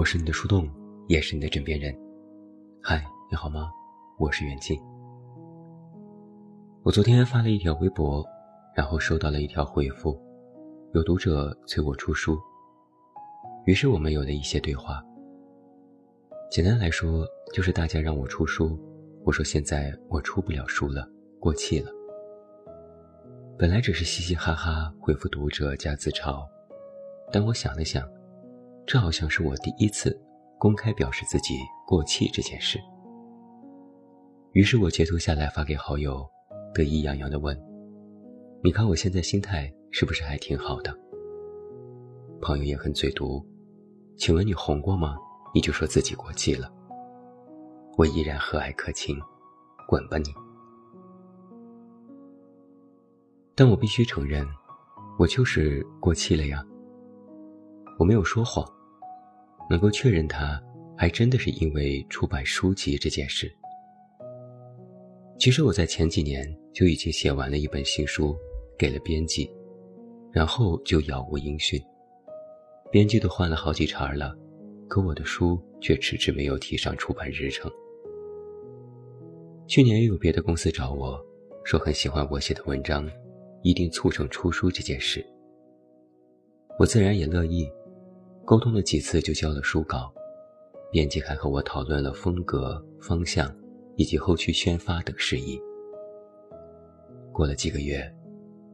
我是你的树洞，也是你的枕边人。嗨，你好吗？我是袁静。我昨天发了一条微博，然后收到了一条回复，有读者催我出书。于是我们有了一些对话。简单来说，就是大家让我出书，我说现在我出不了书了，过气了。本来只是嘻嘻哈哈回复读者加自嘲，但我想了想，这好像是我第一次公开表示自己过气这件事。于是我截图下来发给好友，得意洋洋地问：“你看我现在心态是不是还挺好的？”朋友也很嘴毒：“请问你红过吗？你就说自己过气了。”我依然和蔼可亲：“滚吧你！”但我必须承认，我就是过气了呀。我没有说谎，能够确认它，还真的是因为出版书籍这件事。其实我在前几年就已经写完了一本新书，给了编辑，然后就杳无音讯。编辑都换了好几茬了，可我的书却迟迟没有提上出版日程。去年又有别的公司找我，说很喜欢我写的文章。一定促成出书这件事，我自然也乐意。沟通了几次就交了书稿，编辑还和我讨论了风格、方向以及后续宣发等事宜。过了几个月，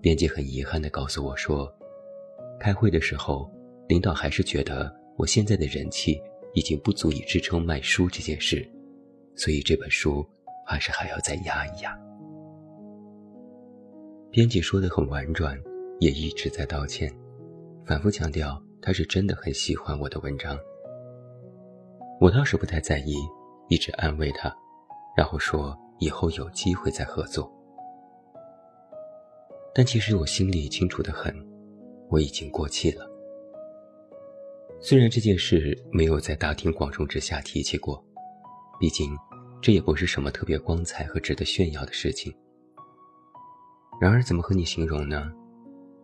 编辑很遗憾地告诉我说，开会的时候，领导还是觉得我现在的人气已经不足以支撑卖书这件事，所以这本书还是还要再压一压。编辑说的很婉转，也一直在道歉，反复强调他是真的很喜欢我的文章。我倒是不太在意，一直安慰他，然后说以后有机会再合作。但其实我心里清楚的很，我已经过气了。虽然这件事没有在大庭广众之下提起过，毕竟这也不是什么特别光彩和值得炫耀的事情。然而，怎么和你形容呢？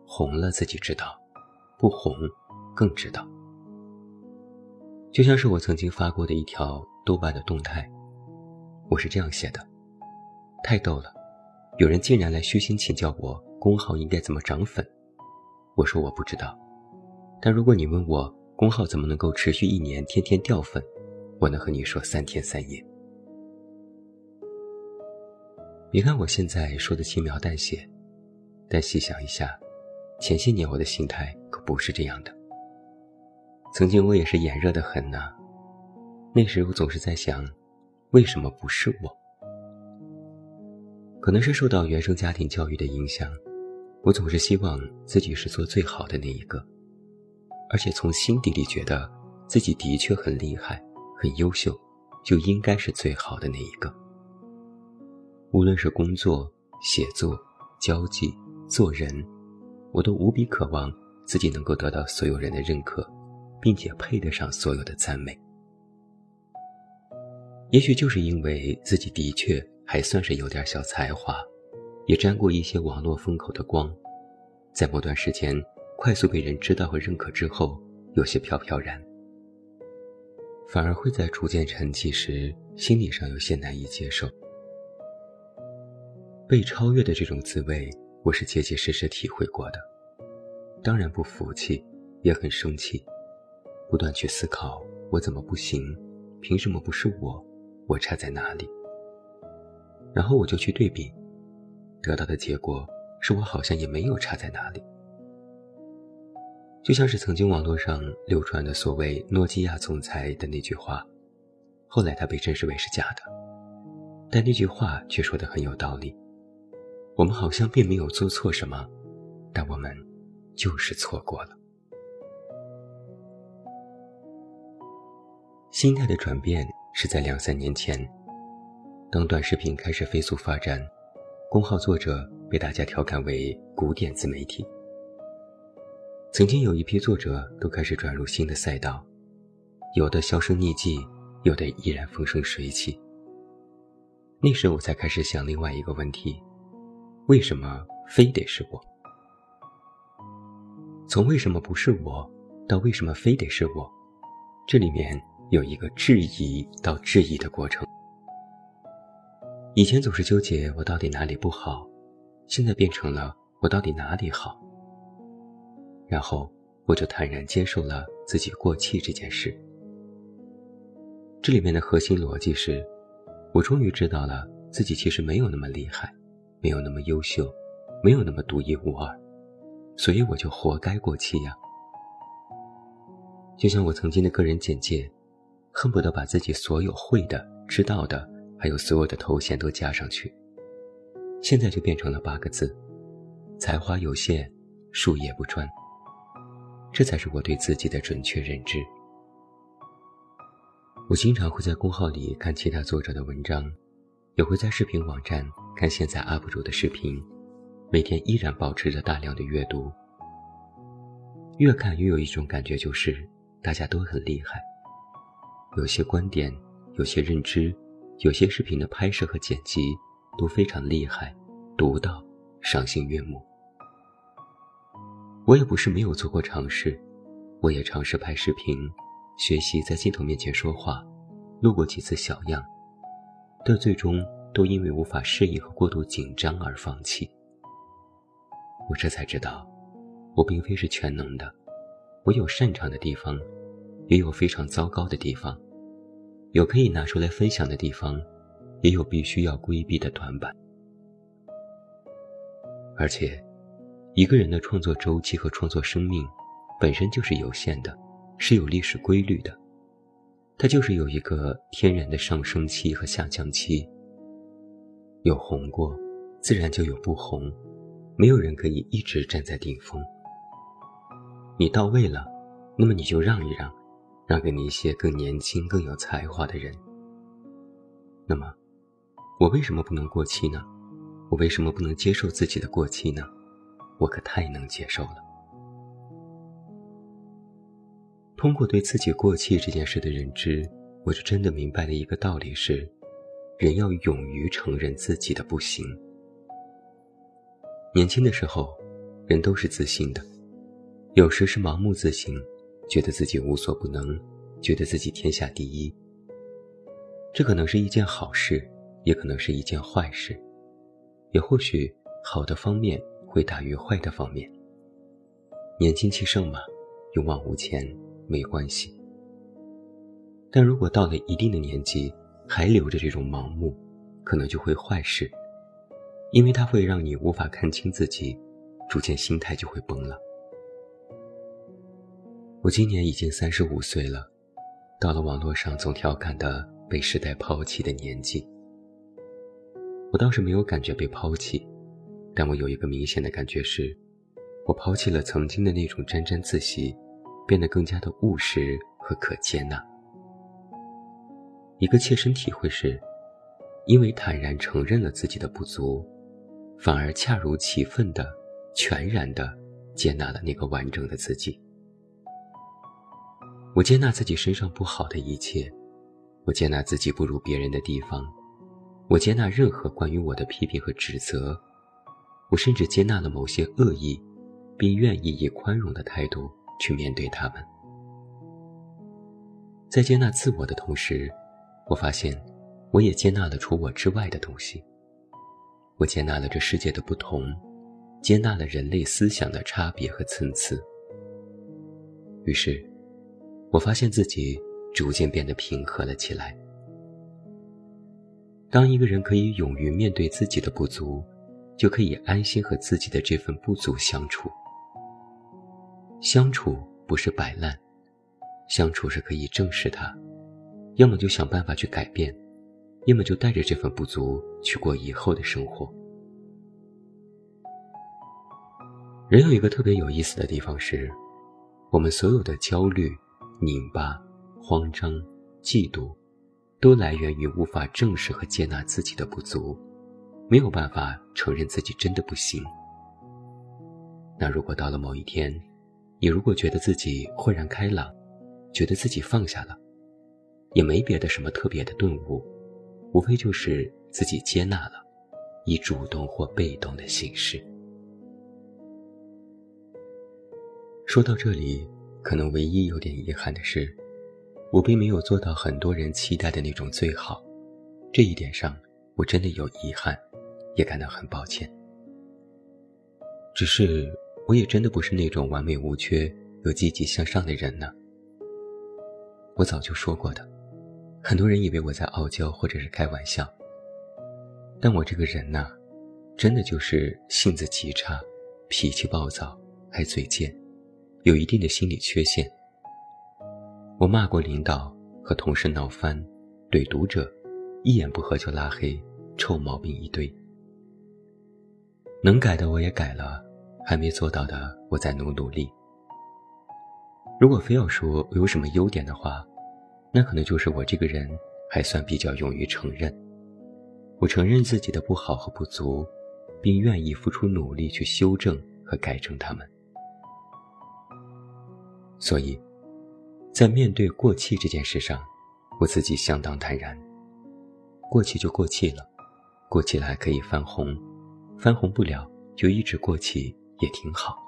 红了自己知道，不红更知道。就像是我曾经发过的一条豆瓣的动态，我是这样写的：太逗了，有人竟然来虚心请教我公号应该怎么涨粉。我说我不知道，但如果你问我公号怎么能够持续一年天天掉粉，我能和你说三天三夜。别看我现在说的轻描淡写，但细想一下，前些年我的心态可不是这样的。曾经我也是炎热的很呐，那时我总是在想，为什么不是我？可能是受到原生家庭教育的影响，我总是希望自己是做最好的那一个，而且从心底里觉得自己的确很厉害、很优秀，就应该是最好的那一个。无论是工作、写作、交际、做人，我都无比渴望自己能够得到所有人的认可，并且配得上所有的赞美。也许就是因为自己的确还算是有点小才华，也沾过一些网络风口的光，在某段时间快速被人知道和认可之后，有些飘飘然，反而会在逐渐沉寂时，心理上有些难以接受。被超越的这种滋味，我是结结实实体会过的。当然不服气，也很生气，不断去思考我怎么不行，凭什么不是我，我差在哪里？然后我就去对比，得到的结果是我好像也没有差在哪里。就像是曾经网络上流传的所谓诺基亚总裁的那句话，后来他被证实为是假的，但那句话却说的很有道理。我们好像并没有做错什么，但我们就是错过了。心态的转变是在两三年前，当短视频开始飞速发展，公号作者被大家调侃为“古典自媒体”。曾经有一批作者都开始转入新的赛道，有的销声匿迹，有的依然风生水起。那时我才开始想另外一个问题。为什么非得是我？从为什么不是我，到为什么非得是我，这里面有一个质疑到质疑的过程。以前总是纠结我到底哪里不好，现在变成了我到底哪里好。然后我就坦然接受了自己过气这件事。这里面的核心逻辑是，我终于知道了自己其实没有那么厉害，没有那么优秀，没有那么独一无二，所以我就活该过气呀。就像我曾经的个人简介，恨不得把自己所有会的、知道的。还有所有的头衔都加上去，现在就变成了八个字：才华有限，术业不专。这才是我对自己的准确认知。我经常会在公号里看其他作者的文章，也会在视频网站看现在 UP 主的视频，每天依然保持着大量的阅读。越看越有一种感觉，就是大家都很厉害，有些观点，有些认知。有些视频的拍摄和剪辑都非常厉害，独到，赏心悦目。我也不是没有做过尝试，我也尝试拍视频，学习在镜头面前说话，录过几次小样，但最终都因为无法适应和过度紧张而放弃。我这才知道，我并非是全能的，我有擅长的地方，也有非常糟糕的地方。有可以拿出来分享的地方，也有必须要规避的短板。而且，一个人的创作周期和创作生命本身就是有限的，是有历史规律的。它就是有一个天然的上升期和下降期。有红过，自然就有不红。没有人可以一直站在顶峰。你到位了，那么你就让一让。让给你一些更年轻、更有才华的人。那么，我为什么不能过气呢？我为什么不能接受自己的过气呢？我可太能接受了。通过对自己过气这件事的认知，我就真的明白了一个道理：是人要勇于承认自己的不行。年轻的时候，人都是自信的，有时是盲目自信。觉得自己无所不能，觉得自己天下第一。这可能是一件好事，也可能是一件坏事，也或许好的方面会大于坏的方面。年轻气盛嘛，勇往无前没关系。但如果到了一定的年纪，还留着这种盲目，可能就会坏事，因为它会让你无法看清自己，逐渐心态就会崩了。我今年已经三十五岁了，到了网络上总调侃的被时代抛弃的年纪。我倒是没有感觉被抛弃，但我有一个明显的感觉是，我抛弃了曾经的那种沾沾自喜，变得更加的务实和可接纳。一个切身体会是，因为坦然承认了自己的不足，反而恰如其分的、全然的接纳了那个完整的自己。我接纳自己身上不好的一切，我接纳自己不如别人的地方，我接纳任何关于我的批评和指责，我甚至接纳了某些恶意，并愿意以宽容的态度去面对他们。在接纳自我的同时，我发现，我也接纳了除我之外的东西。我接纳了这世界的不同，接纳了人类思想的差别和参差。于是。我发现自己逐渐变得平和了起来。当一个人可以勇于面对自己的不足，就可以安心和自己的这份不足相处。相处不是摆烂，相处是可以正视它，要么就想办法去改变，要么就带着这份不足去过以后的生活。人有一个特别有意思的地方是，我们所有的焦虑。拧巴、慌张、嫉妒，都来源于无法正视和接纳自己的不足，没有办法承认自己真的不行。那如果到了某一天，你如果觉得自己豁然开朗，觉得自己放下了，也没别的什么特别的顿悟，无非就是自己接纳了，以主动或被动的形式。说到这里。可能唯一有点遗憾的是，我并没有做到很多人期待的那种最好，这一点上我真的有遗憾，也感到很抱歉。只是，我也真的不是那种完美无缺又积极向上的人呢。我早就说过的，很多人以为我在傲娇或者是开玩笑，但我这个人呢，真的就是性子极差，脾气暴躁，还嘴贱，有一定的心理缺陷。我骂过领导，和同事闹翻，怼读者，一言不合就拉黑，臭毛病一堆。能改的我也改了，还没做到的我在努努力。如果非要说我有什么优点的话，那可能就是我这个人还算比较勇于承认。我承认自己的不好和不足，并愿意付出努力去修正和改正它们。所以，在面对过气这件事上，我自己相当坦然。过气就过气了，过气了还可以翻红，翻红不了就一直过气也挺好。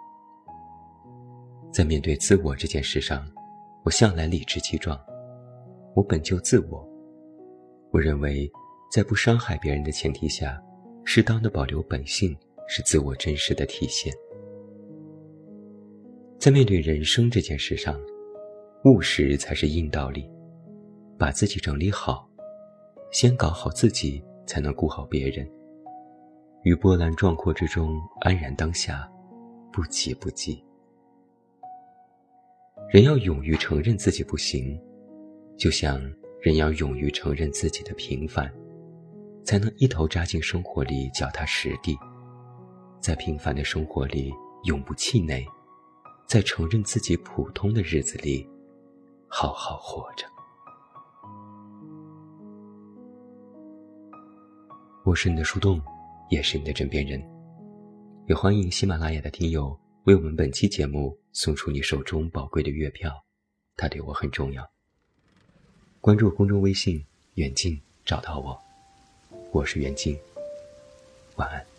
在面对自我这件事上，我向来理直气壮。我本就自我，我认为，在不伤害别人的前提下，适当的保留本性是自我真实的体现。在面对人生这件事上，务实才是硬道理。把自己整理好，先搞好自己，才能顾好别人。于波澜壮阔之中安然当下，不急不急。人要勇于承认自己不行，就像人要勇于承认自己的平凡，才能一头扎进生活里，脚踏实地，在平凡的生活里永不气馁，在承认自己普通的日子里，好好活着。我是你的树洞，也是你的枕边人，也欢迎喜马拉雅的听友为我们本期节目。送出你手中宝贵的月票，它对我很重要。关注公众微信“远近”，找到我，我是远近，晚安。